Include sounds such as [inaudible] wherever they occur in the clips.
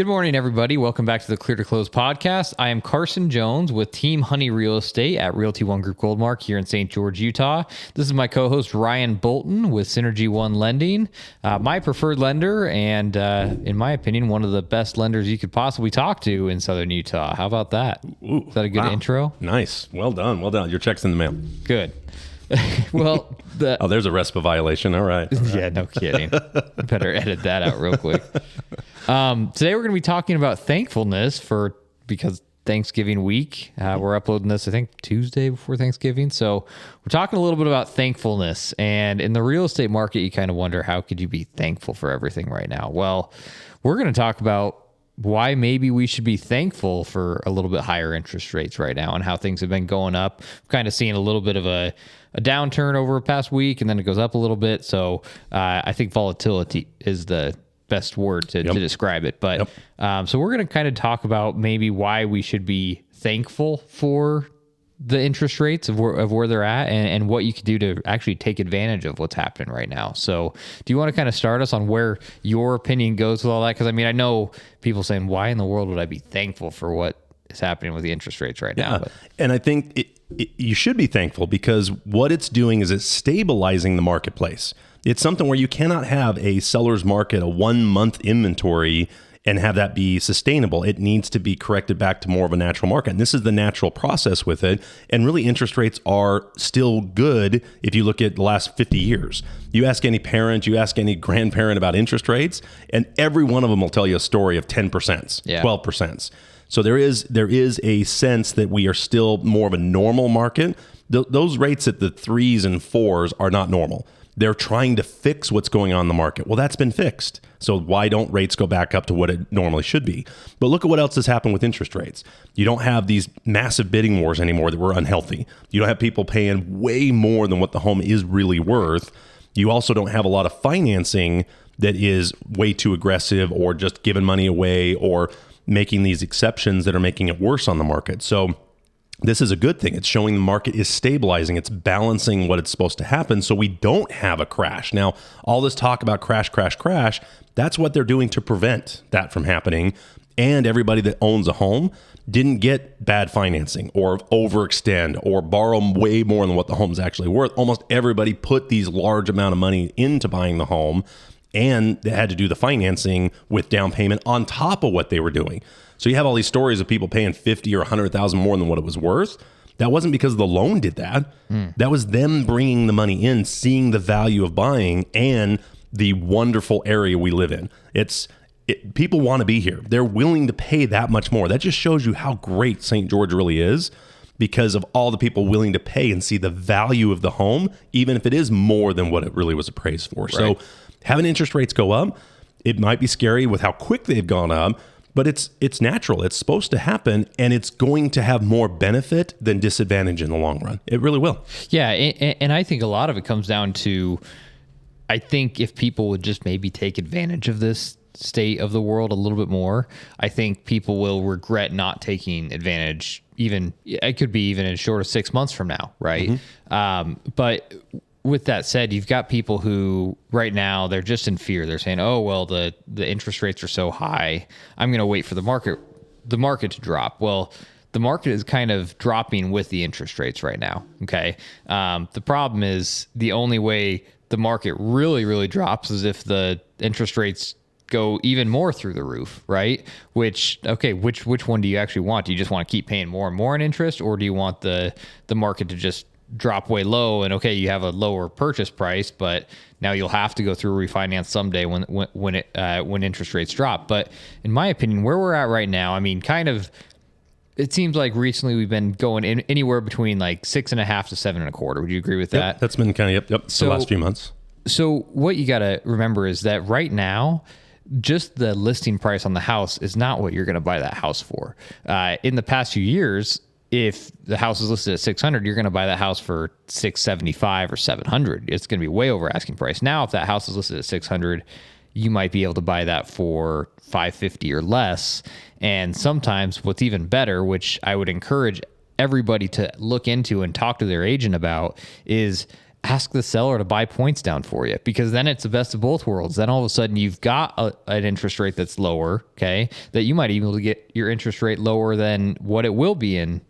Good morning, everybody. Welcome back to the Clear to Close podcast. I am Carson Jones with Team Honey Real Estate at Realty One Group Goldmark here in St. George, Utah. This is my co host, Ryan Bolton with Synergy One Lending, uh, my preferred lender, and uh, in my opinion, one of the best lenders you could possibly talk to in Southern Utah. How about that? Ooh, is that a good wow. intro? Nice. Well done. Well done. Your check's in the mail. Good. [laughs] well, the, oh, there's a RESPA violation. All right. All right. [laughs] yeah, no kidding. Better edit that out real quick. Um, today we're going to be talking about thankfulness for because Thanksgiving week. Uh, we're uploading this, I think, Tuesday before Thanksgiving. So we're talking a little bit about thankfulness. And in the real estate market, you kind of wonder how could you be thankful for everything right now? Well, we're going to talk about why maybe we should be thankful for a little bit higher interest rates right now and how things have been going up. Kind of seeing a little bit of a, a downturn over a past week and then it goes up a little bit. So uh, I think volatility is the best word to, yep. to describe it. But yep. um, so we're going to kind of talk about maybe why we should be thankful for the interest rates of where, of where they're at and, and what you can do to actually take advantage of what's happening right now. So, do you want to kind of start us on where your opinion goes with all that? Because I mean, I know people saying, why in the world would I be thankful for what is happening with the interest rates right now? Yeah. And I think it, it, you should be thankful because what it's doing is it's stabilizing the marketplace. It's something where you cannot have a seller's market, a one month inventory and have that be sustainable. It needs to be corrected back to more of a natural market. And this is the natural process with it. And really, interest rates are still good if you look at the last 50 years. You ask any parent, you ask any grandparent about interest rates, and every one of them will tell you a story of 10%, yeah. 12%. So there is there is a sense that we are still more of a normal market. Th- those rates at the threes and fours are not normal. They're trying to fix what's going on in the market. Well, that's been fixed. So why don't rates go back up to what it normally should be? But look at what else has happened with interest rates. You don't have these massive bidding wars anymore that were unhealthy. You don't have people paying way more than what the home is really worth. You also don't have a lot of financing that is way too aggressive or just giving money away or making these exceptions that are making it worse on the market. So this is a good thing. It's showing the market is stabilizing. It's balancing what it's supposed to happen so we don't have a crash. Now, all this talk about crash, crash, crash, that's what they're doing to prevent that from happening. And everybody that owns a home didn't get bad financing or overextend or borrow way more than what the home's actually worth. Almost everybody put these large amount of money into buying the home and they had to do the financing with down payment on top of what they were doing. So you have all these stories of people paying 50 or 100,000 more than what it was worth. That wasn't because the loan did that. Mm. That was them bringing the money in, seeing the value of buying and the wonderful area we live in. It's it, people want to be here. They're willing to pay that much more. That just shows you how great St. George really is because of all the people willing to pay and see the value of the home, even if it is more than what it really was appraised for. Right. So having interest rates go up, it might be scary with how quick they've gone up, but it's it's natural. It's supposed to happen, and it's going to have more benefit than disadvantage in the long run. It really will. Yeah, and, and I think a lot of it comes down to, I think if people would just maybe take advantage of this state of the world a little bit more, I think people will regret not taking advantage. Even it could be even in short of six months from now, right? Mm-hmm. Um, but with that said, you've got people who right now they're just in fear. They're saying, "Oh, well, the the interest rates are so high. I'm going to wait for the market the market to drop." Well, the market is kind of dropping with the interest rates right now. Okay. Um, the problem is the only way the market really, really drops is if the interest rates go even more through the roof, right? Which okay, which which one do you actually want? Do you just want to keep paying more and more in interest, or do you want the the market to just drop way low and okay you have a lower purchase price but now you'll have to go through a refinance someday when when when it uh, when interest rates drop. But in my opinion where we're at right now i mean kind of it seems like recently we've been going in anywhere between like six and a half to seven and a quarter. Would you agree with yep, that? that's been kind of yep yep so, the last few months. so what you got to remember is that right now just the listing price on the house is not what you're going to buy that house for. Uh, in the past few years, if the house is listed at 600 you're going to buy that house for 675 or 700 it's going to be way over asking price now if that house is listed at 600 you might be able to buy that for 550 or less and sometimes what's even better which i would encourage everybody to look into and talk to their agent about is ask the seller to buy points down for you because then it's the best of both worlds. Then all of a sudden you've got a, an interest rate that's lower, okay? That you might even be able to get your interest rate lower than what it will be in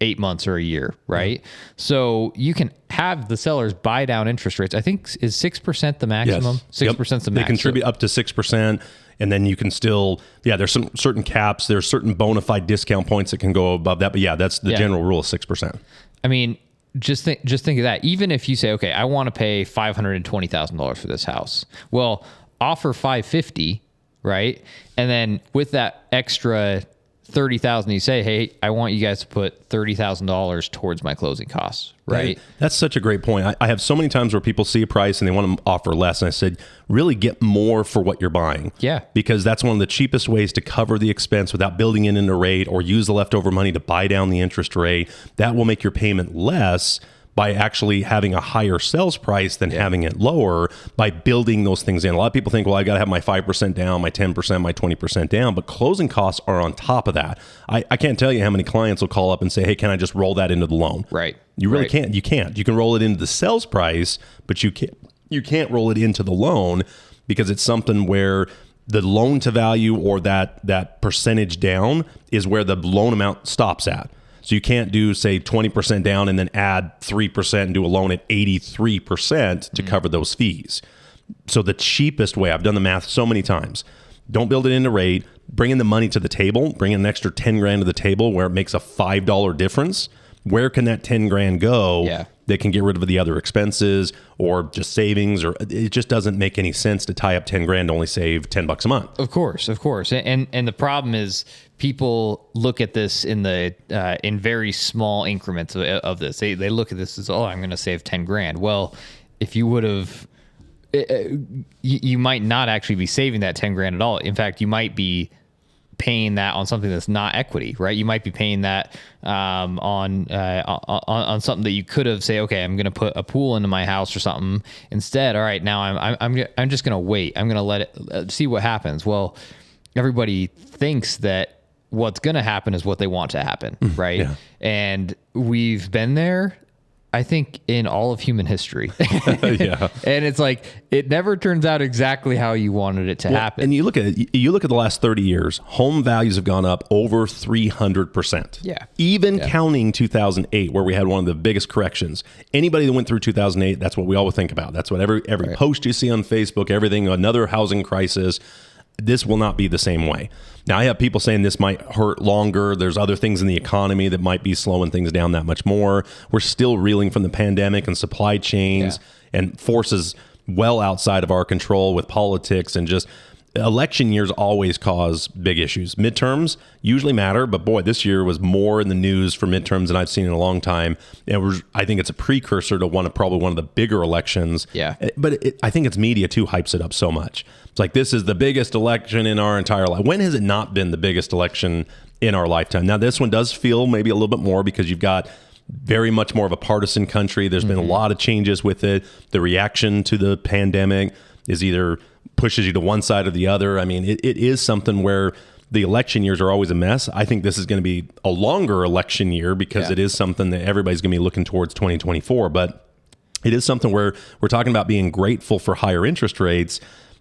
eight months or a year, right? So you can have the sellers buy down interest rates. I think is six percent the maximum. Six Yep. percent the maximum. They contribute up to six percent, and then you can still, yeah. There's some certain caps. There's certain bona fide discount points that can go above that. But yeah, that's the Yeah. general rule of six percent. I mean, just think just think of that. Even if you say, okay, I want to pay five hundred and twenty thousand dollars for this house, well, offer five fifty, right? And then with that extra thirty thousand, you say, hey, I want you guys to put thirty thousand dollars towards my closing costs, right? That's such a great point. I, I have so many times where people see a price and they want to offer less, and I said, really get more for what you're buying. Yeah. because that's one of the cheapest ways to cover the expense without building in into rate or use the leftover money to buy down the interest rate. That will make your payment less by actually having a higher sales price than having it lower by building those things in. A lot of people think, well, I got to have my 5% down, my 10%, my 20% down, but closing costs are on top of that. I, I can't tell you how many clients will call up and say, hey, can I just roll that into the loan? Right. You really Right. can't. You can't. You can roll it into the sales price, but you can't. You can't roll it into the loan because it's something where the loan to value or that that percentage down is where the loan amount stops at. So you can't do say 20% down and then add 3% and do a loan at 83% to mm-hmm. cover those fees. So the cheapest way, I've done the math so many times. Don't build it into rate. Bring in the money to the table. Bring in an extra 10 grand to the table where it makes a $5 difference. Where can that 10 grand go? Yeah. They can get rid of the other expenses or just savings, or it just doesn't make any sense to tie up 10 grand to only save 10 bucks a month. Of course, of course, and and, and the problem is people look at this in the uh, in very small increments of, of this. They they look at this as oh, I'm going to save ten grand. Well, if you would have, uh, you, you might not actually be saving that ten grand at all. In fact, you might be paying that on something that's not equity, right? You might be paying that um, on, uh, on on something that you could have say, okay, I'm going to put a pool into my house or something. Instead, all right, now I'm I'm I'm just going to wait. I'm going to let it uh, see what happens. Well, everybody thinks that what's going to happen is what they want to happen, mm, right? yeah. And we've been there. I think in all of human history. [laughs] yeah. [laughs] and it's like it never turns out exactly how you wanted it to happen. And you look at it, you look at the last 30 years, home values have gone up over 300%. Yeah. Even counting 2008 where we had one of the biggest corrections. Anybody that went through 2008, that's what we all think about. That's what every every post you see on Facebook, everything another housing crisis, this will not be the same way. Now I have people saying this might hurt longer. There's other things in the economy that might be slowing things down that much more. We're still reeling from the pandemic and supply chains and forces well outside of our control with politics and just election years always cause big issues. Midterms usually matter, but boy, this year was more in the news for midterms than I've seen in a long time. And we're, I think it's a precursor to one of probably one of the bigger elections. Yeah. Eh, But it, I think it's media too hypes it up so much. It's like this is the biggest election in our entire life. When has it not been the biggest election in our lifetime? Now this one does feel maybe a little bit more because you've got very much more of a partisan country. There's been a lot of changes with it. The reaction to the pandemic is either pushes you to one side or the other. I mean, it, it is something where the election years are always a mess. I think this is going to be a longer election year because Yeah. it is something that everybody's going to be looking towards 2024. But it is something where we're talking about being grateful for higher interest rates.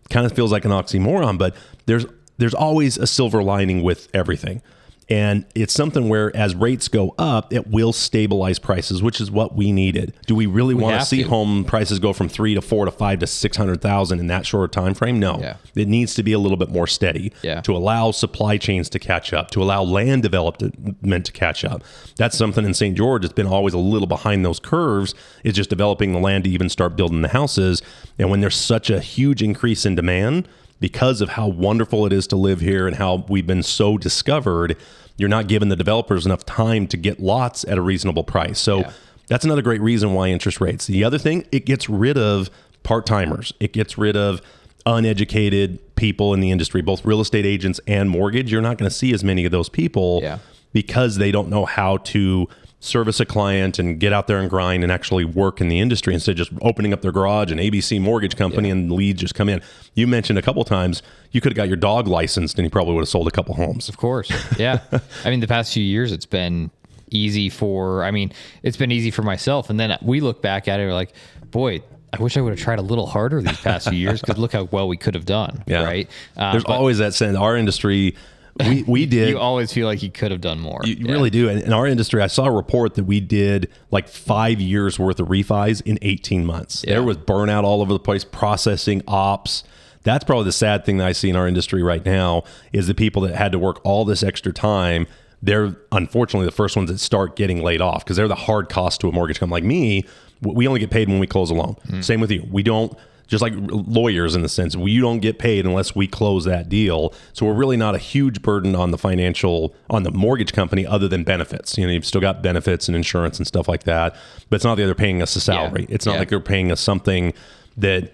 Kind of feels like an oxymoron, but there's there's always a silver lining with everything. And it's something where as rates go up, it will stabilize prices, which is what we needed. Do we really want to see to. home prices go from three to four to five to six hundred thousand in that short time frame? No. Yeah. It needs to be a little bit more steady Yeah. to allow supply chains to catch up, to allow land development to catch up. That's something in St. George that's been always a little behind those curves, is just developing the land to even start building the houses. And when there's such a huge increase in demand, because of how wonderful it is to live here and how we've been so discovered, you're not giving the developers enough time to get lots at a reasonable price. So Yeah. that's another great reason why interest rates. The other thing, it gets rid of part timers. It gets rid of uneducated people in the industry, both real estate agents and mortgage. You're not going to see as many of those people Yeah. because they don't know how to service a client and get out there and grind and actually work in the industry instead of just opening up their garage and ABC mortgage company and leads just come in. You mentioned a couple times you could have got your dog licensed and you probably would have sold a couple homes. Of course. Yeah. [laughs] I mean, the past few years, it's been easy for, I mean, it's been easy for myself. And then we look back at it, like, boy, I wish I would have tried a little harder these past few years because look how well we could have done. Yeah. Right. Uh, There's but always that sense. Our industry, we [laughs] we did. you always feel like you could have done more. You Yeah. really do. And in our industry, I saw a report that we did like five years worth of refis in 18 months. Yeah. There was burnout all over the place, processing, ops. That's probably the sad thing that I see in our industry right now is the people that had to work all this extra time. They're unfortunately the first ones that start getting laid off because they're the hard cost to a mortgage company. Like me, we only get paid when we close a loan. Hmm. Same with you. We don't just like lawyers in the sense we don't get paid unless we close that deal. So we're really not a huge burden on the financial on the mortgage company other than benefits. You know, you've still got benefits and insurance and stuff like that, but it's not that they're paying us a salary. It's not Yeah. like they're paying us something that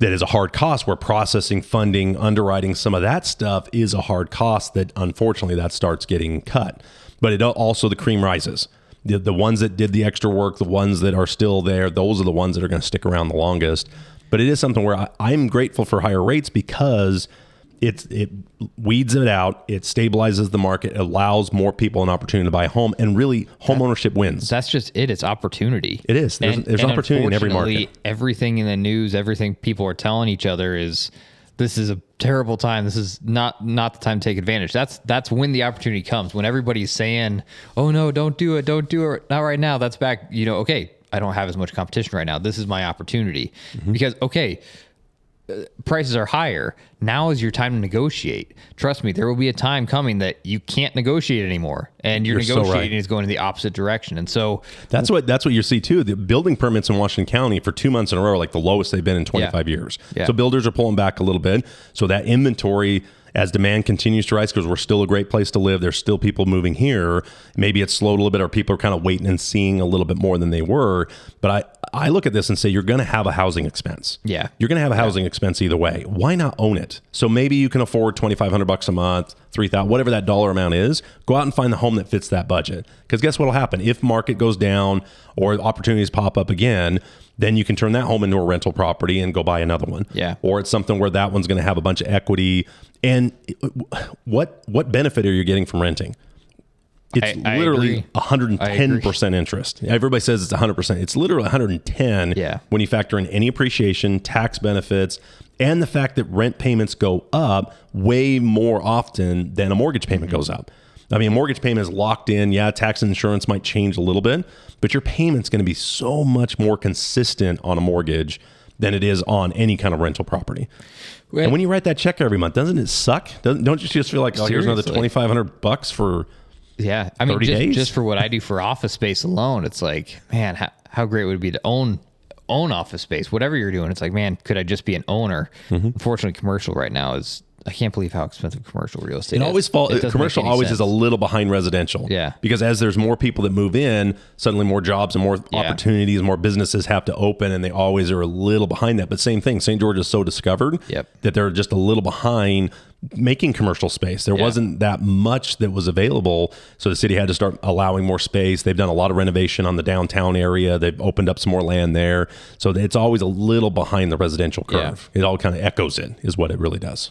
that is a hard cost where processing funding underwriting some of that stuff is a hard cost that unfortunately that starts getting cut but it also the cream rises the, the ones that did the extra work the ones that are still there those are the ones that are going to stick around the longest but it is something where I, i'm grateful for higher rates because it's it weeds it out it stabilizes the market allows more people an opportunity to buy a home and really home ownership wins That's just it. It's opportunity. It is. There's- there's opportunity in every market. Everything in the news, everything people are telling each other is this is a terrible time. This is not not the time to take advantage. That's that's when the opportunity comes. When everybody's saying, "Oh no, don't do it, don't do it, not right now." That's back. You know, okay, I don't have as much competition right now. This is my opportunity Mm-hmm. because okay, prices are higher. Now is your time to negotiate. Trust me, there will be a time coming that you can't negotiate anymore, and your You're so right. negotiating is going in the opposite direction. And so, That's what that's what you see too. The building permits in Washington County for two months in a row are like the lowest they've been in 25 years. Yeah. So builders are pulling back a little bit. So that inventory, as demand continues to rise, because we're still a great place to live, there's still people moving here. Maybe it's slowed a little bit, or people are kind of waiting and seeing a little bit more than they were. But I I look at this and say you're going to have a housing expense. Yeah. You're going to have a housing expense either way. Why not own it? So maybe you can afford 2500 bucks a month, 3000 whatever that dollar amount is. Go out and find the home that fits that budget. Cuz guess what'll happen? If market goes down or opportunities pop up again, then you can turn that home into a rental property and go buy another one. Yeah. Or it's something where that one's going to have a bunch of equity and uh, what what benefit are you getting from renting? It's I- I literally agree. 110% interest. Everybody says it's 100%. It's literally 110 Yeah. when you factor in any appreciation, tax benefits, and the fact that rent payments go up way more often than a mortgage payment mm-hmm. goes up. I mean, a mortgage payment is locked in. Yeah, tax and insurance might change a little bit, but your payment's going to be so much more consistent on a mortgage than it is on any kind of rental property. And when you write that check every month, doesn't it suck? Doesn't, don't you just feel like, oh, here's another 2500 bucks for Yeah, I mean, 30 just, days? just for what I do for office space alone, it's like, man, how, how great would it be to own own office space, whatever you're doing. It's like, man, could I just be an owner? Mm-hmm. Unfortunately, commercial right now is. I can't believe how expensive commercial real estate It is. always fall. It doesn't commercial always sense. is a little behind residential. Yeah. Because as there's more people that move in, suddenly more jobs and more Yeah. opportunities, more businesses have to open, and they always are a little behind that. But same thing, St. George is so discovered Yep. that they're just a little behind making commercial space. There Yeah. wasn't that much that was available, so the city had to start allowing more space. They've done a lot of renovation on the downtown area. They've opened up some more land there, so it's always a little behind the residential Yeah. curve. It all kind of echoes it, is what it really does.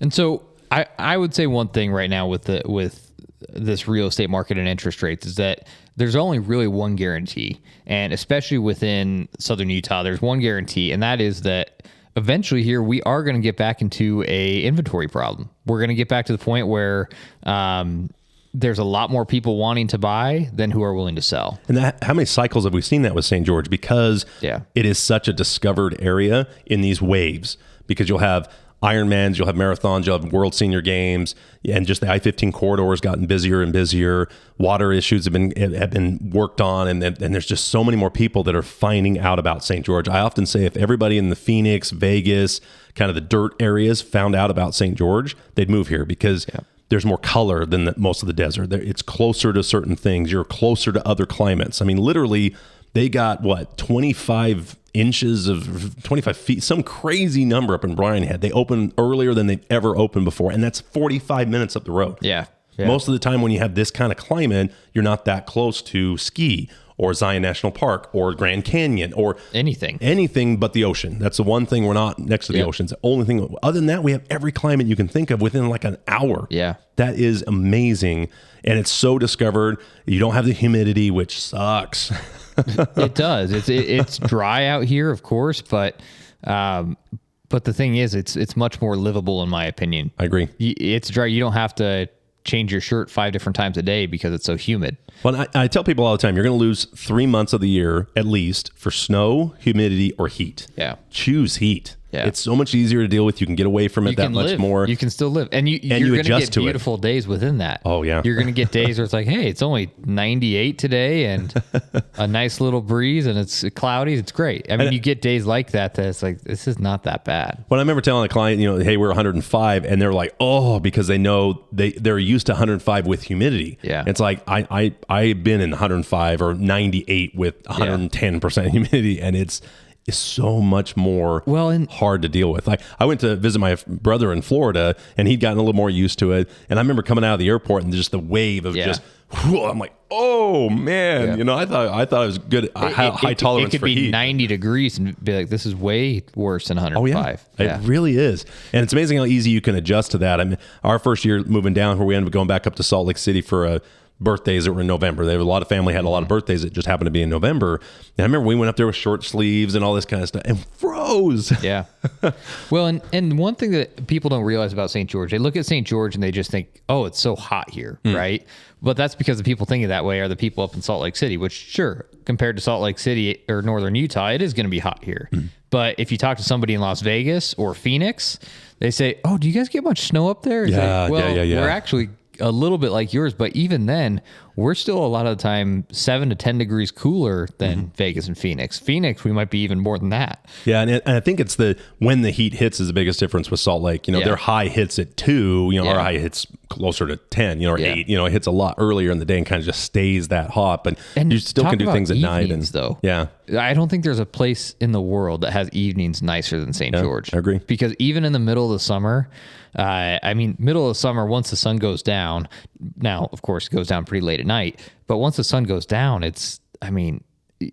And so I, I would say one thing right now with the with this real estate market and interest rates is that there's only really one guarantee. And especially within southern Utah, there's one guarantee, and that is that eventually here we are going to get back into a inventory problem. We're going to get back to the point where um, there's a lot more people wanting to buy than who are willing to sell. And that, how many cycles have we seen that with St. George? Because Yeah. it is such a discovered area in these waves. Because you'll have Ironmans, you'll have marathons, you'll have World Senior Games, and just the I fifteen corridor has gotten busier and busier. Water issues have been have been worked on, and then- and there's just so many more people that are finding out about St. George. I often say if everybody in the Phoenix, Vegas, kind of the dirt areas found out about St. George, they'd move here because there's more color than the, most of the desert. There, it's closer to certain things. You're closer to other climates. I mean, literally, they got what 25 inches of 25 feet, some crazy number up in Brian Head. They open earlier than they've ever opened before, and that's 45 minutes up the road. Yeah. Yeah. Most of the time, when you have this kind of climate, you're not that close to ski or Zion National Park or Grand Canyon or Anything. anything but the ocean. That's the one thing we're not next to the Yep. ocean. It's the only thing. Other than that, we have every climate you can think of within like an hour. Yeah. That is amazing. And it's so discovered. You don't have the humidity, which sucks. [laughs] [laughs] it does. It's it, it's dry out here, of course, but um, but the thing is, it's it's much more livable in my opinion. I agree. It's dry. You don't have to change your shirt five different times a day because it's so humid. Well, I, I tell people all the time, you're going to lose three months of the year at least for snow, humidity, or heat. Yeah. Choose heat. Yeah. It's so much easier to deal with. You can get away from it You that much live. more. You can still live, and you And you're you gonna adjust get to it. beautiful days within that. Oh, yeah. you're gonna get [laughs] days where it's like, hey, it's only 98 today, and a nice little breeze, and it's cloudy. It's great. I mean, you get days like that. That it's like this is not that bad. When I remember telling a client, you know, hey, we're 105, and they're like, oh, because they know they they're used to 105 with humidity. Yeah. it's like I I I've been in 105 or 98 with 110 percent humidity, and it's it's so much more Well, and- hard to deal with. Like I went to visit my brother in Florida, and he'd gotten a little more used to it. And I remember coming out of the airport and just the wave of Yeah. just. whew, I'm like, oh man, Yeah. you know, I thought I thought it was good, high, It- high it, tolerance It could for be heat. 90 degrees and be like, this is way worse than 105. Oh yeah, it really is, and it's amazing how easy you can adjust to that. I mean, our first year moving down, where we ended up going back up to Salt Lake City for uh, birthdays that were in November. They were a lot of family had a lot of mm-hmm. birthdays that just happened to be in November. And I remember we went up there with short sleeves and all this kind of stuff, and froze. [laughs] Yeah. well, and, and one thing that people don't realize about St. George, they look at St. George and they just think, oh, it's so hot here, mm. right? But that's because the people thinking that way are the people up in Salt Lake City, which, sure, compared to Salt Lake City or northern Utah, it is going to be hot here. Mm. But if you talk to somebody in Las Vegas or Phoenix, they say, oh, do you guys get much snow up there? It's Yeah, like, well, yeah, yeah, yeah. we're actually a little bit like yours, but even then, we're still a lot of the time seven to 10 degrees cooler than Mm-hmm. Vegas and Phoenix. Phoenix, we might be even more than that. Yeah, and, it- and I think it's the when the heat hits is the biggest difference with Salt Lake. You know, Yeah. their high hits at two. You know, our Yeah. high hits closer to ten. You know, or Yeah. eight. You know, it hits a lot earlier in the day and kind of just stays that hot. But And you still can do things at night. And though. yeah, I don't think there's a place in the world that has evenings nicer than St. George. I agree. Because even in the middle of the summer, uh, I mean, middle of summer, once the sun goes down, now, of course, it goes down pretty late at night, but once the sun goes down, it's, I mean,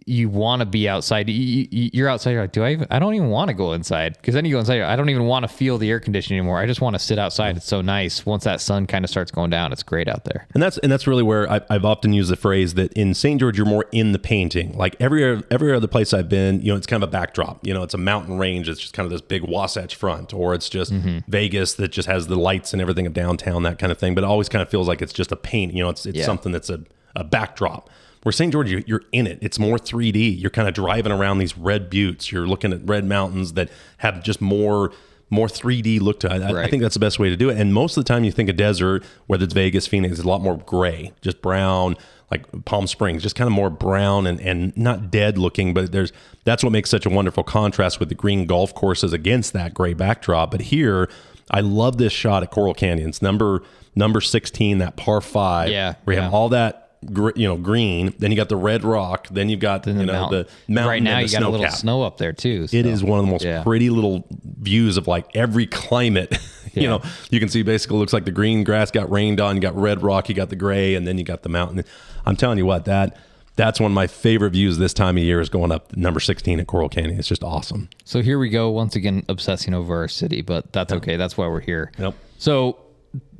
you want to be outside. You- You're outside. You're like, do I? Even, I don't even want to go inside because then you go inside. I don't even want to feel the air conditioning anymore. I just want to sit outside. It's so nice. Once that sun kind of starts going down, it's great out there. And that's and that's really where I, I've often used the phrase that in St. George you're more in the painting. Like every every other place I've been, you know, it's kind of a backdrop. You know, it's a mountain range. It's just kind of this big Wasatch Front, or it's just mm-hmm. Vegas that just has the lights and everything of downtown, that kind of thing. But it always kind of feels like it's just a paint. You know, it's it's Yeah. something that's a, a backdrop. Where St. George, you- you're in it. It's more 3D. You're kind of driving around these red buttes. You're looking at red mountains that have just more more 3D look to it. I, I think that's the best way to do it. And most of the time, you think of desert, whether it's Vegas, Phoenix, it's a lot more gray, just brown, like Palm Springs, just kind of more brown and, and not dead looking. But there's that's what makes such a wonderful contrast with the green golf courses against that gray backdrop. But here, I love this shot at Coral Canyons, number number 16, that par five, Yeah, where you have all that. Gr- You know, green. Then you got the red rock. Then you've got you know mountain. the mountain. right now, you the got a little snowcap. snow up there too. It so, is one of the most yeah. pretty little views of like every climate. [laughs] you Yeah. know, you can see basically looks like the green grass got rained on, you got red rock, you got the gray, and then you got the mountain. I'm telling you what, that that's one of my favorite views this time of year is going up number 16 at Coral Canyon. It's just awesome. So here we go once again obsessing over our city, but that's okay. That's why we're here. Yep. So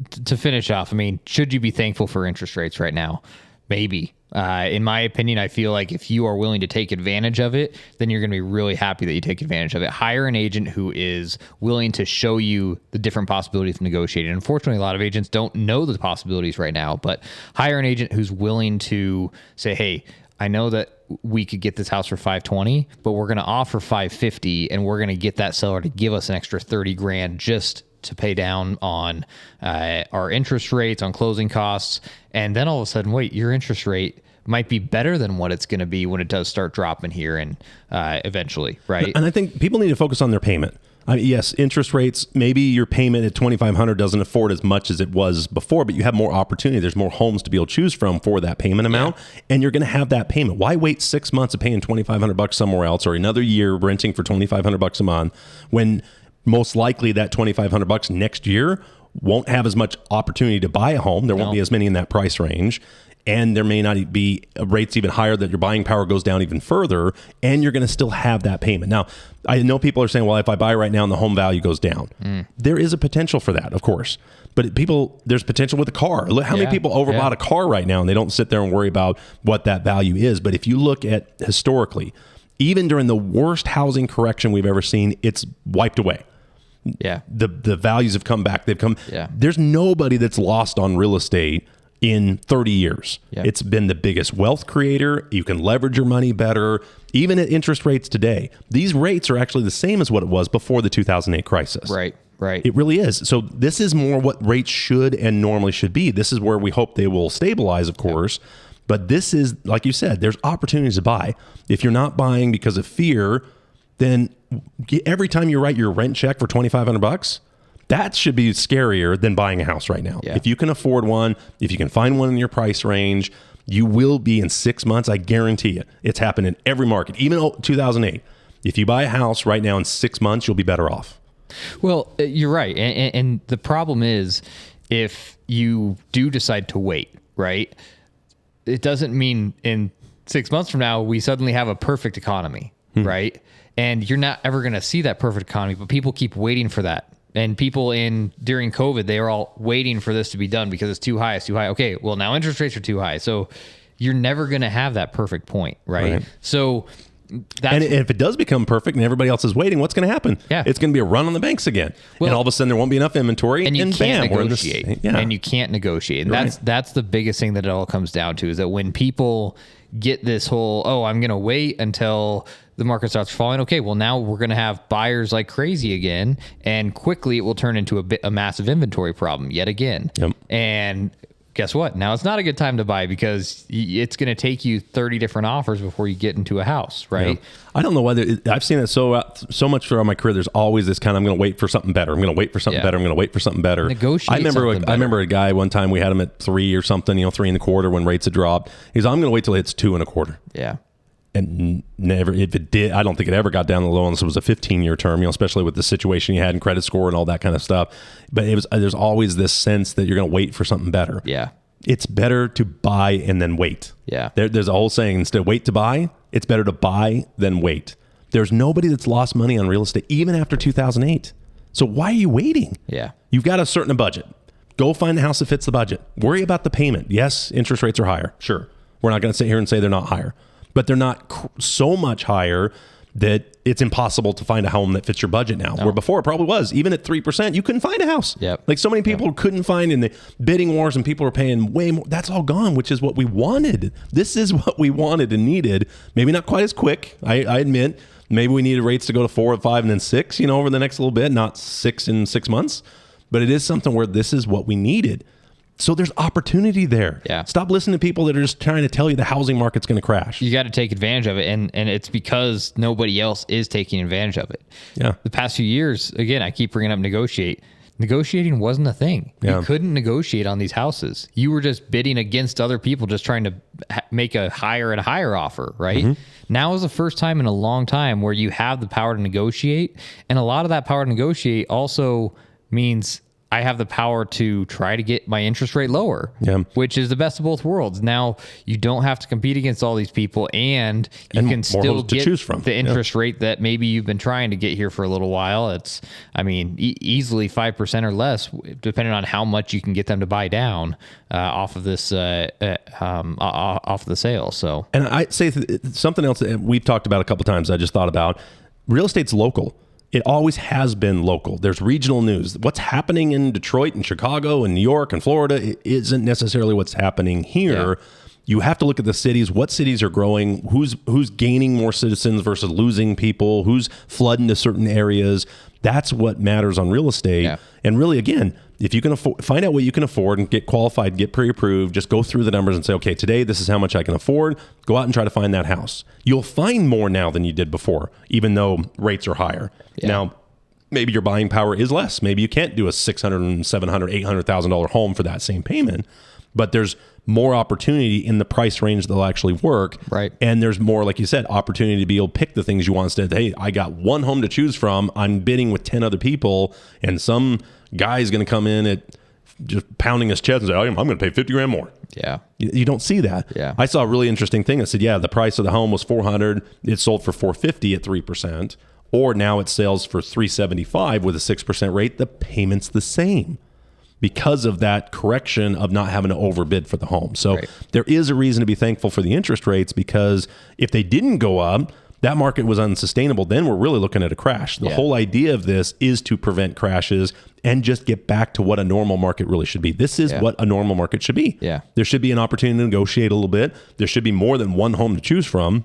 t- to finish off, I mean, should you be thankful for interest rates right now? Maybe. Uh, in my opinion, I feel like if you are willing to take advantage of it, then you're going to be really happy that you take advantage of it. Hire an agent who is willing to show you the different possibilities of negotiating. Unfortunately, a lot of agents don't know the possibilities right now, but hire an agent who's willing to say, hey, I know that we could get this house for 520, but we're going to offer 550 and we're going to get that seller to give us an extra 30 grand just to pay down on uh, our interest rates, on closing costs. And then all of a sudden, wait, your interest rate might be better than what it's going to be when it does start dropping here and uh, eventually, right? And I think people need to focus on their payment. I mean, yes, interest rates. Maybe your payment at twenty five hundred doesn't afford as much as it was before, but you have more opportunity. There's more homes to be able to choose from for that payment amount, and you're going to have that payment. Why wait six months of paying twenty five hundred bucks somewhere else, or another year renting for twenty five hundred bucks a month, when most likely that twenty five hundred bucks next year won't have as much opportunity to buy a home. There won't No. be as many in that price range. And there may not be rates even higher that your buying power goes down even further, and you're going to still have that payment. Now, I know people are saying, well, if I buy right now and the home value goes down, mm. there is a potential for that, of course. But people, there's potential with a car. Look how many people overbought yeah. a car right now and they don't sit there and worry about what that value is. But if you look at historically, even during the worst housing correction we've ever seen, it's wiped away Yeah. the the values have come back. They've come. Yeah. There's nobody that's lost on real estate in 30 years. Yeah. It's been the biggest wealth creator. You can leverage your money better, even at interest rates today. These rates are actually the same as what it was before the 2008 crisis. Right. Right. It really is. So this is more what rates should and normally should be. This is where we hope they will stabilize, of course. But this is, like you said, there's opportunities to buy. If you're not buying because of fear, then every time you write your rent check for 2500 bucks, that should be scarier than buying a house right now. Yeah. If you can afford one, if you can find one in your price range, you will be in six months. I guarantee you. It's happened in every market, even 2008. If you buy a house right now in six months, you'll be better off. Well, uh, you're right, and, and, and the problem is if you do decide to wait, right? It doesn't mean in six months from now we suddenly have a perfect economy, right? And you're not ever going to see that perfect economy, but people keep waiting for that. And people in during COVID, they are all waiting for this to be done because it's too high. It's too high. Okay, well now interest rates are too high, so you're never going to have that perfect point, right? Right. So that's And if it does become perfect and everybody else is waiting, what's going to happen? Yeah. It's going to be a run on the banks again. Well- and all of a sudden there won't be enough inventory. and you can't bam, we're in this- negotiate. yeah. And you can't negotiate. And that's that's the biggest thing that it all comes down to is that when people get this whole oh I'm gonna wait until the market starts falling. Okay, well now we're gonna have buyers like crazy again, and quickly it will turn into a bit a massive inventory problem yet again. Yep. And guess what? Now it's not a good time to buy because it's going to take you 30 different offers before you get into a house, right? I don't know whether it, I've seen it so uh, so much throughout my career. There's always this kind of I'm going to wait for something better. I'm going to wait for something Yeah. better. I'm going to wait for something better. Negotiate I remember I remember a guy one time we had him at three or something, you know, three and a quarter when rates had dropped. He's I'm going to wait till it hits two and a quarter. Yeah. And never if it did i don't think it ever got down the low unless it was a 15 year term you know especially with the situation you had in credit score and all that kind of stuff but it was uh, there's always this sense that you're going to wait for something better Yeah. it's better to buy and then wait Yeah. there, there's a whole saying instead of wait to buy it's better to buy than wait there's nobody that's lost money on real estate even after 2008 so why are you waiting Yeah. You've got a certain budget. Go find a house that fits the budget. Worry about the payment. Yes, interest rates are higher. Sure. We're not going to sit here and say they're not higher, but they're not cr- so much higher that it's impossible to find a home that fits your budget now. Where before it probably was. Even at 3%, you couldn't find a house. Yep. Like so many people couldn't find in the bidding wars and people were paying way more. That's all gone, which is what we wanted. This is [laughs] what we wanted and needed. Maybe not quite as quick, I, I admit. Maybe we needed rates to go to four or five and then six, you know, over the next little bit, not six in six months. But it is something where this is what we needed. So there's opportunity there. Yeah. Stop listening to people that are just trying to tell you the housing market's going to crash. you got to take advantage of it and and it's because nobody else is taking advantage of it Yeah. the past few years again i keep bringing up negotiate negotiating wasn't a thing Yeah. you couldn't negotiate on these houses you were just bidding against other people just trying to ha- make a higher and higher offer right Mm-hmm. now is the first time in a long time where you have the power to negotiate and a lot of that power to negotiate also means I have the power to try to get my interest rate lower, Yeah. which is the best of both worlds. Now you don't have to compete against all these people, and you And can still get choose from. the Yeah. interest rate that maybe you've been trying to get here for a little while. It's, I mean, e- easily five percent or less, depending on how much you can get them to buy down uh, off of this, uh, uh, um, off the sale. So And I say th- something else that we've talked about a couple times. I just thought about real estate's local. It always has been local. There's regional news. What's happening in Detroit and Chicago and New York and Florida isn't necessarily what's happening here. You have to look at the cities. What cities are growing? Who's who's gaining more citizens versus losing people? Who's flooding to certain areas? That's what matters on real estate. Yeah. And really, again, if you can afford, find out what you can afford and get qualified, get pre-approved, just go through the numbers and say, okay, today this is how much I can afford. Go out and try to find that house. You'll find more now than you did before, even though rates are higher. Now, maybe your buying power is less. Maybe you can't do a six hundred and seven hundred, eight hundred thousand dollar home for that same payment, but there's more opportunity in the price range that'll actually work. Right. And there's more, like you said, opportunity to be able to pick the things you want instead hey, I got one home to choose from. I'm bidding with 10 other people, and some guy's going to come in at just pounding his chest and say, oh, "I'm, I'm going to pay 50 grand more." Yeah. You, you don't see that. Yeah. I saw a really interesting thing that said, yeah, the price of the home was 400, it sold for 450 at 3%, or now it sells for 375 with a 6% rate, the payment's the same because of that correction of not having to overbid for the home. So Right. there is a reason to be thankful for the interest rates because if they didn't go up, that market was unsustainable. Then we're really looking at a crash. The Yeah. whole idea of this is to prevent crashes and just get back to what a normal market really should be. This is Yeah. what a normal market should be. Yeah. There should be an opportunity to negotiate a little bit. There should be more than one home to choose from.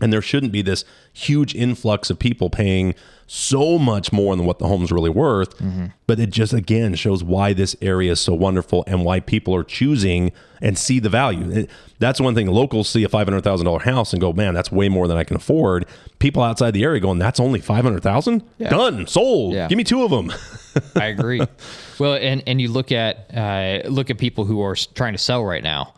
And there shouldn't be this huge influx of people paying so much more than what the home's really worth. But it just, again, shows why this area is so wonderful and why people are choosing and see the value. It- that's one thing. Locals see a $500,000 house and go, man, that's way more than I can afford. People outside the area going, that's only 500000 Yeah. Done, sold. Yeah. Give me two of them. I agree. [laughs] well, and and you look at uh, look at people who are trying to sell right now.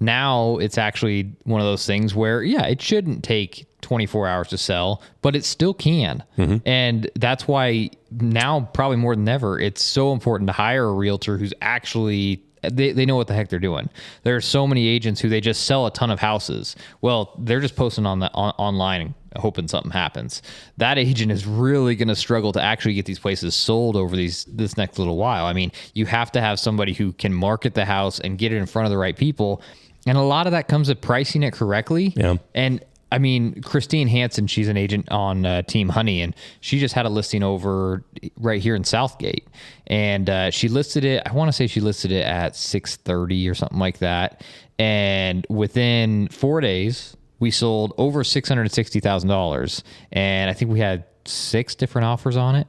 Now it's actually one of those things where yeah, it shouldn't take 24 hours to sell, but it still can. Mm-hmm. And that's why now probably more than ever it's so important to hire a realtor who's actually they, they know what the heck they're doing. There are so many agents who they just sell a ton of houses. Well, they're just posting on the on, online hoping something happens. That agent is really going to struggle to actually get these places sold over these this next little while. I mean, you have to have somebody who can market the house and get it in front of the right people. And a lot of that comes with pricing it correctly. Yeah. And I mean, Christine Hansen, she's an agent on uh, Team Honey, and she just had a listing over right here in Southgate, and uh, she listed it. I want to say she listed it at six thirty or something like that, and within four days, we sold over six hundred sixty thousand dollars, and I think we had six different offers on it,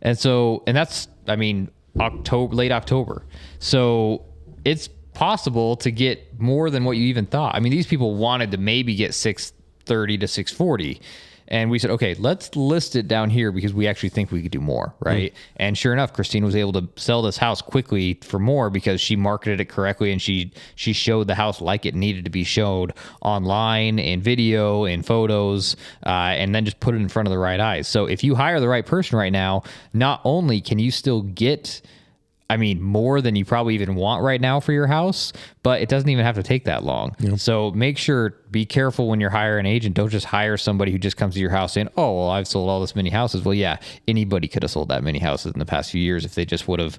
and so, and that's, I mean, October, late October, so it's possible to get more than what you even thought. I mean, these people wanted to maybe get 630 to 640. And we said, okay, let's list it down here because we actually think we could do more, right? And sure enough, Christine was able to sell this house quickly for more because she marketed it correctly and she she showed the house like it needed to be showed online in video in photos, uh, and then just put it in front of the right eyes. So if you hire the right person right now, not only can you still get I mean, more than you probably even want right now for your house, but it doesn't even have to take that long. So make sure, be careful when you're hiring an agent. Don't just hire somebody who just comes to your house saying, oh, well, I've sold all this many houses. Well, yeah, anybody could have sold that many houses in the past few years if they just would have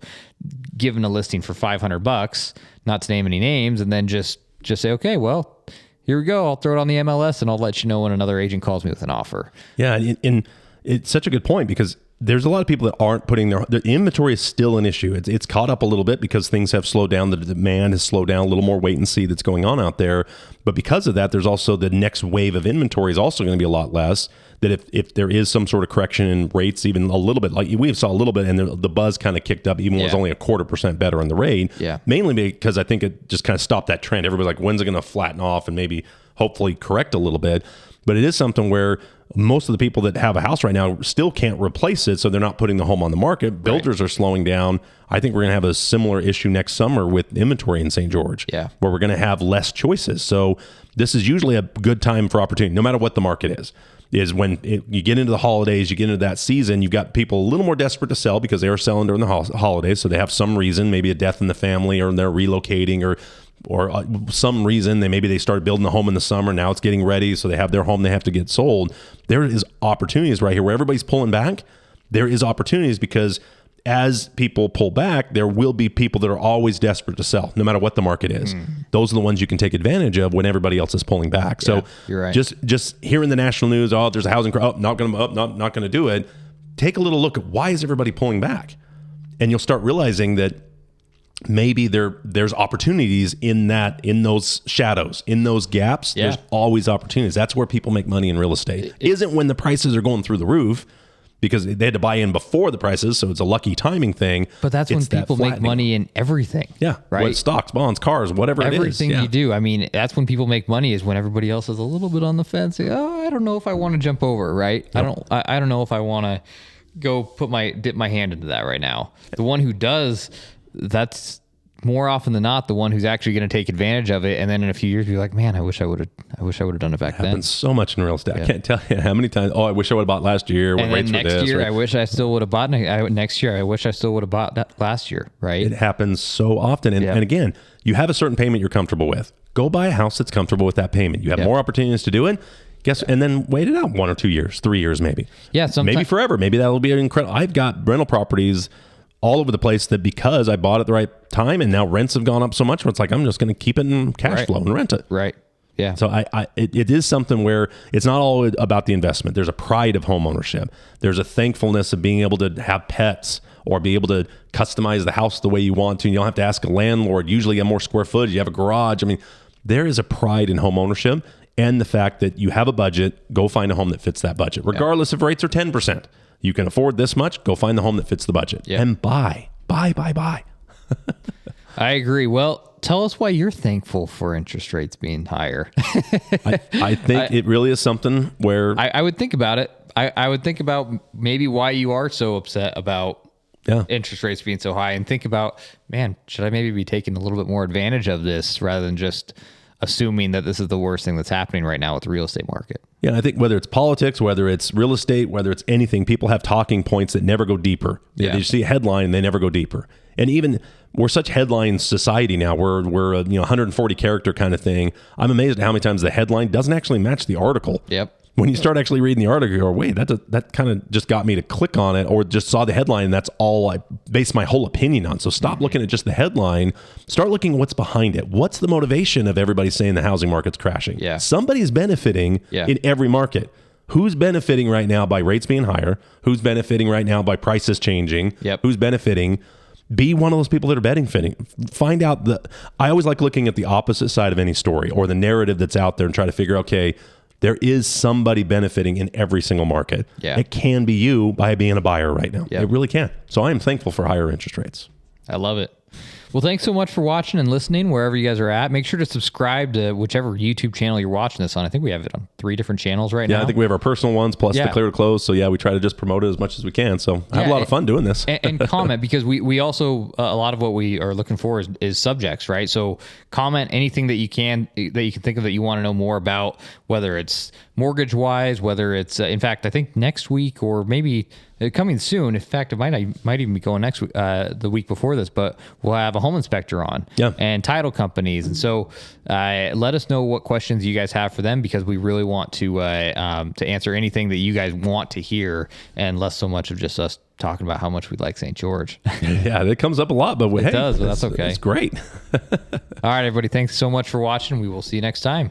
given a listing for 500 bucks, not to name any names, and then just, just say, okay, well, here we go. I'll throw it on the MLS and I'll let you know when another agent calls me with an offer. Yeah, and, and it's such a good point because there's a lot of people that aren't putting their the inventory is still an issue. It's it's caught up a little bit because things have slowed down. The demand has slowed down a little more. Wait and see that's going on out there. But because of that, there's also the next wave of inventory is also going to be a lot less. That if if there is some sort of correction in rates, even a little bit, like we saw a little bit, and the, the buzz kind of kicked up, even when it was only a quarter percent better on the rate. Yeah. Mainly because I think it just kind of stopped that trend. Everybody's like, when's it going to flatten off and maybe hopefully correct a little bit? But it is something where most of the people that have a house right now still can't replace it, so they're not putting the home on the market. Builders are slowing down. I think we're going to have a similar issue next summer with inventory in St. George, Yeah. where we're going to have less choices. So this is usually a good time for opportunity, no matter what the market is. Is when it, you get into the holidays, you get into that season, you've got people a little more desperate to sell because they are selling during the hol- holidays, so they have some reason, maybe a death in the family, or they're relocating, or or uh, some reason they maybe they started building a home in the summer now it's getting ready so they have their home they have to get sold. There is opportunities right here where everybody's pulling back. There is opportunities because as people pull back there will be people that are always desperate to sell no matter what the market is. Those are the ones you can take advantage of when everybody else is pulling back. So you're right. just just hearing the national news oh there's a housing cr- oh, not gonna oh, not, not gonna do it. Take a little look at why is everybody pulling back? And you'll start realizing that maybe there there's opportunities in that in those shadows in those gaps Yeah. there's always opportunities that's where people make money in real estate is isn't when the prices are going through the roof because they had to buy in before the prices so it's a lucky timing thing But that's when It's that people make money in everything. yeah Right. stocks bonds cars whatever it is everything yeah. you do. I mean, that's when people make money is when everybody else is a little bit on the fence. Oh, I don't know if I want to jump over. Right? I don't. I, I don't know if I want to go put my dip my hand into that right now. The one who does, that's more often than not the one who's actually going to take advantage of it. And then in a few years, be like, man, I wish I would have. I wish I would have done it back then. happens so much in real estate. I can't tell you how many times. Oh, I wish I would have bought last year when And then rates were next this. year, or- I wish I still would have bought I, next year. I wish I still would have bought that last year. Right? It happens so often. And, Yeah. and again, you have a certain payment you're comfortable with. Go buy a house that's comfortable with that payment. You have Yeah. more opportunities to do it. Guess and then wait it out one or two years, three years maybe. Yeah, sometime- maybe forever. Maybe that'll be incredible. I've got rental properties all over the place that because I bought at the right time and now rents have gone up so much, where it's like I'm just going to keep it in cash Right. flow and rent it. right. Yeah. So I, I it, it is something where it's not all about the investment. There's a pride of home ownership. There's a thankfulness of being able to have pets or be able to customize the house the way you want to. And you don't have to ask a landlord. Usually you have more square footage. You have a garage. I mean, there is a pride in home ownership and the fact that you have a budget, go find a home that fits that budget. Regardless if rates are 10%. You can afford this much, go find the home that fits the budget. Yeah. And buy. Buy, buy, buy. [laughs] I agree. Well, tell us why you're thankful for interest rates being higher. I, I think [laughs] it really is something where I, I would think about it. I, I would think about maybe why you are so upset about yeah. interest rates being so high and think about, man, should I maybe be taking a little bit more advantage of this rather than just assuming that this is the worst thing that's happening right now with the real estate market? Yeah, I think whether it's politics, whether it's real estate, whether it's anything, people have talking points that never go deeper. Yeah. They see a headline and they never go deeper. And even we're such headline society now. We're we're a you know 140 character kind of thing. I'm amazed at how many times the headline doesn't actually match the article. Yep. When you start actually reading the article, you go, wait, that that kind of just got me to click on it, or just saw the headline, and that's all I base my whole opinion on. So stop Mm-hmm. looking at just the headline. Start looking at what's behind it. What's the motivation of everybody saying the housing market's crashing? Yeah. somebody's benefiting Yeah. in every market. Who's benefiting right now by rates being higher? Who's benefiting right now by prices changing? Yep. Who's benefiting? Be one of those people that are betting fitting. Find out the. I always like looking at the opposite side of any story or the narrative that's out there and try to figure. Okay, there is somebody benefiting in every single market. Yeah. It can be you by being a buyer right now. Yep. It really can. So I am thankful for higher interest rates. I love it. Well, thanks so much for watching and listening wherever you guys are at. Make sure to subscribe to whichever YouTube channel you're watching this on. I think we have it on three different channels right Yeah, now. Yeah, I think we have our personal ones plus Yeah. the clear to close. So yeah, we try to just promote it as much as we can. So I have a lot of fun doing this. and, and [laughs] comment because we we also uh, a lot of what we are looking for is, is subjects right so comment anything that you can that you can think of that you want to know more about whether it's mortgage wise whether it's uh, in fact i think next week or maybe uh, coming soon in fact it might I might even be going next week uh, the week before this but we'll have a home inspector on Yeah. and title companies and so uh, let us know what questions you guys have for them because we really want to uh, um, to answer anything that you guys want to hear and less so much of just us talking about how much we like St. George. [laughs] yeah, it comes up a lot, but it hey, does, but that's okay. It's great. [laughs] All right, everybody. Thanks so much for watching. We will see you next time.